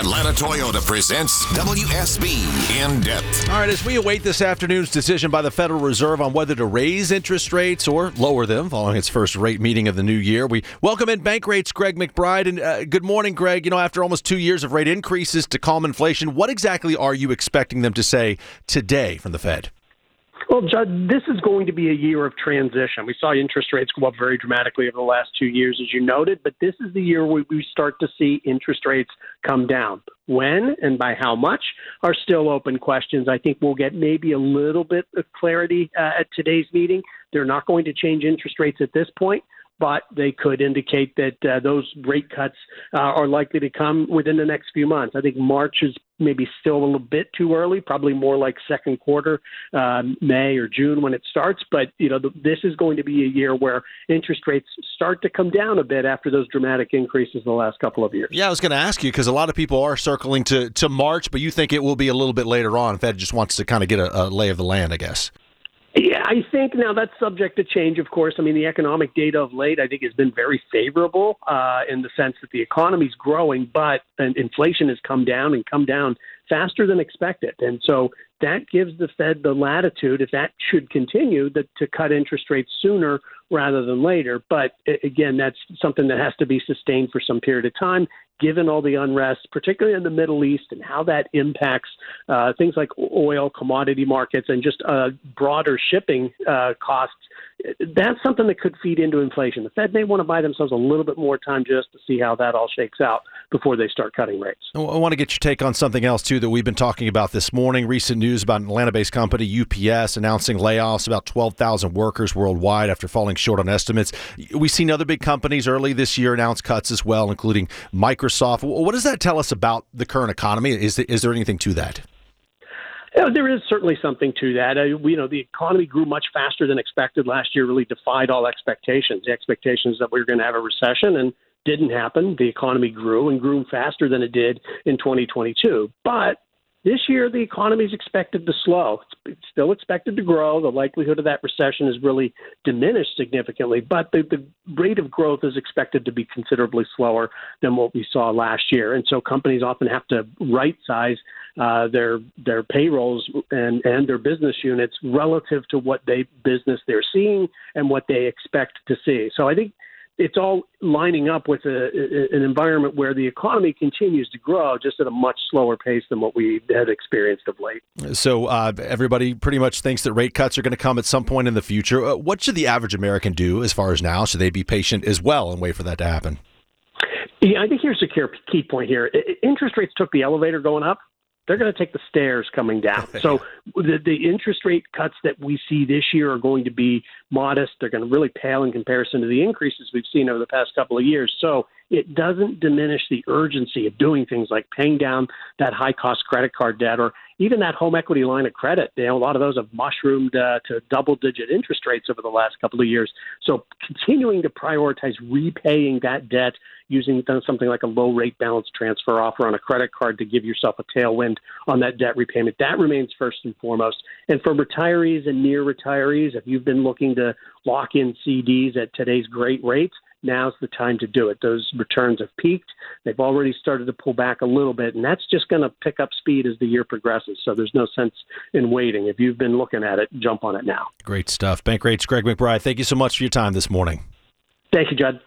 Atlanta Toyota presents WSB In Depth. All right, as we await this afternoon's decision by the Federal Reserve on whether to raise interest rates or lower them following its first rate meeting of the new year, we welcome in Bankrate's Greg McBride. And uh, good morning, Greg. You know, after almost two years of rate increases to calm inflation, what exactly are you expecting them to say today from the Fed? Well, Judd, this is going to be a year of transition. We saw interest rates go up very dramatically over the last two years, as you noted, but this is the year where we start to see interest rates come down. When and by how much are still open questions. I think we'll get maybe a little bit of clarity uh, at today's meeting. They're not going to change interest rates at this point but they could indicate that uh, those rate cuts uh, are likely to come within the next few months. I think March is maybe still a little bit too early, probably more like second quarter, uh, May or June when it starts. But you know, the, this is going to be a year where interest rates start to come down a bit after those dramatic increases in the last couple of years. Yeah, I was going to ask you because a lot of people are circling to to March, but you think it will be a little bit later on. Fed just wants to kind of get a, a lay of the land, I guess. Yeah, I think now that's subject to change, of course. I mean, the economic data of late, I think, has been very favorable uh, in the sense that the economy's growing, but inflation has come down and come down faster than expected. And so that gives the Fed the latitude, if that should continue, that, to cut interest rates sooner rather than later. But again, that's something that has to be sustained for some period of time given all the unrest, particularly in the Middle East, and how that impacts uh, things like oil, commodity markets, and just uh, broader shipping uh, costs, that's something that could feed into inflation. The Fed may want to buy themselves a little bit more time just to see how that all shakes out before they start cutting rates. I want to get your take on something else, too, that we've been talking about this morning. Recent news about an Atlanta based company, UPS, announcing layoffs about 12,000 workers worldwide after falling short on estimates. We've seen other big companies early this year announce cuts as well, including Microsoft. What does that tell us about the current economy? Is, is there anything to that? Yeah, there is certainly something to that. Uh, you know, the economy grew much faster than expected last year. Really defied all expectations. The expectations that we were going to have a recession, and didn't happen. The economy grew and grew faster than it did in 2022. But this year, the economy is expected to slow. It's still expected to grow. The likelihood of that recession is really diminished significantly, but the, the rate of growth is expected to be considerably slower than what we saw last year. And so companies often have to right size uh, their their payrolls and and their business units relative to what they business they're seeing and what they expect to see. So I think it's all lining up with a, an environment where the economy continues to grow just at a much slower pace than what we had experienced of late. So uh, everybody pretty much thinks that rate cuts are going to come at some point in the future. Uh, what should the average American do as far as now? Should they be patient as well and wait for that to happen? Yeah, I think here's the key point here. Interest rates took the elevator going up they're going to take the stairs coming down. So the, the interest rate cuts that we see this year are going to be modest. They're going to really pale in comparison to the increases we've seen over the past couple of years. So it doesn't diminish the urgency of doing things like paying down that high cost credit card debt or even that home equity line of credit. You know, a lot of those have mushroomed uh, to double digit interest rates over the last couple of years. So continuing to prioritize repaying that debt using something like a low rate balance transfer offer on a credit card to give yourself a tailwind on that debt repayment. That remains first and foremost. And for retirees and near retirees, if you've been looking to lock in CDs at today's great rates, now's the time to do it. Those returns have peaked. They've already started to pull back a little bit, and that's just going to pick up speed as the year progresses. So there's no sense in waiting. If you've been looking at it, jump on it now. Great stuff. Bankrate's, Greg McBride, thank you so much for your time this morning. Thank you, Judd.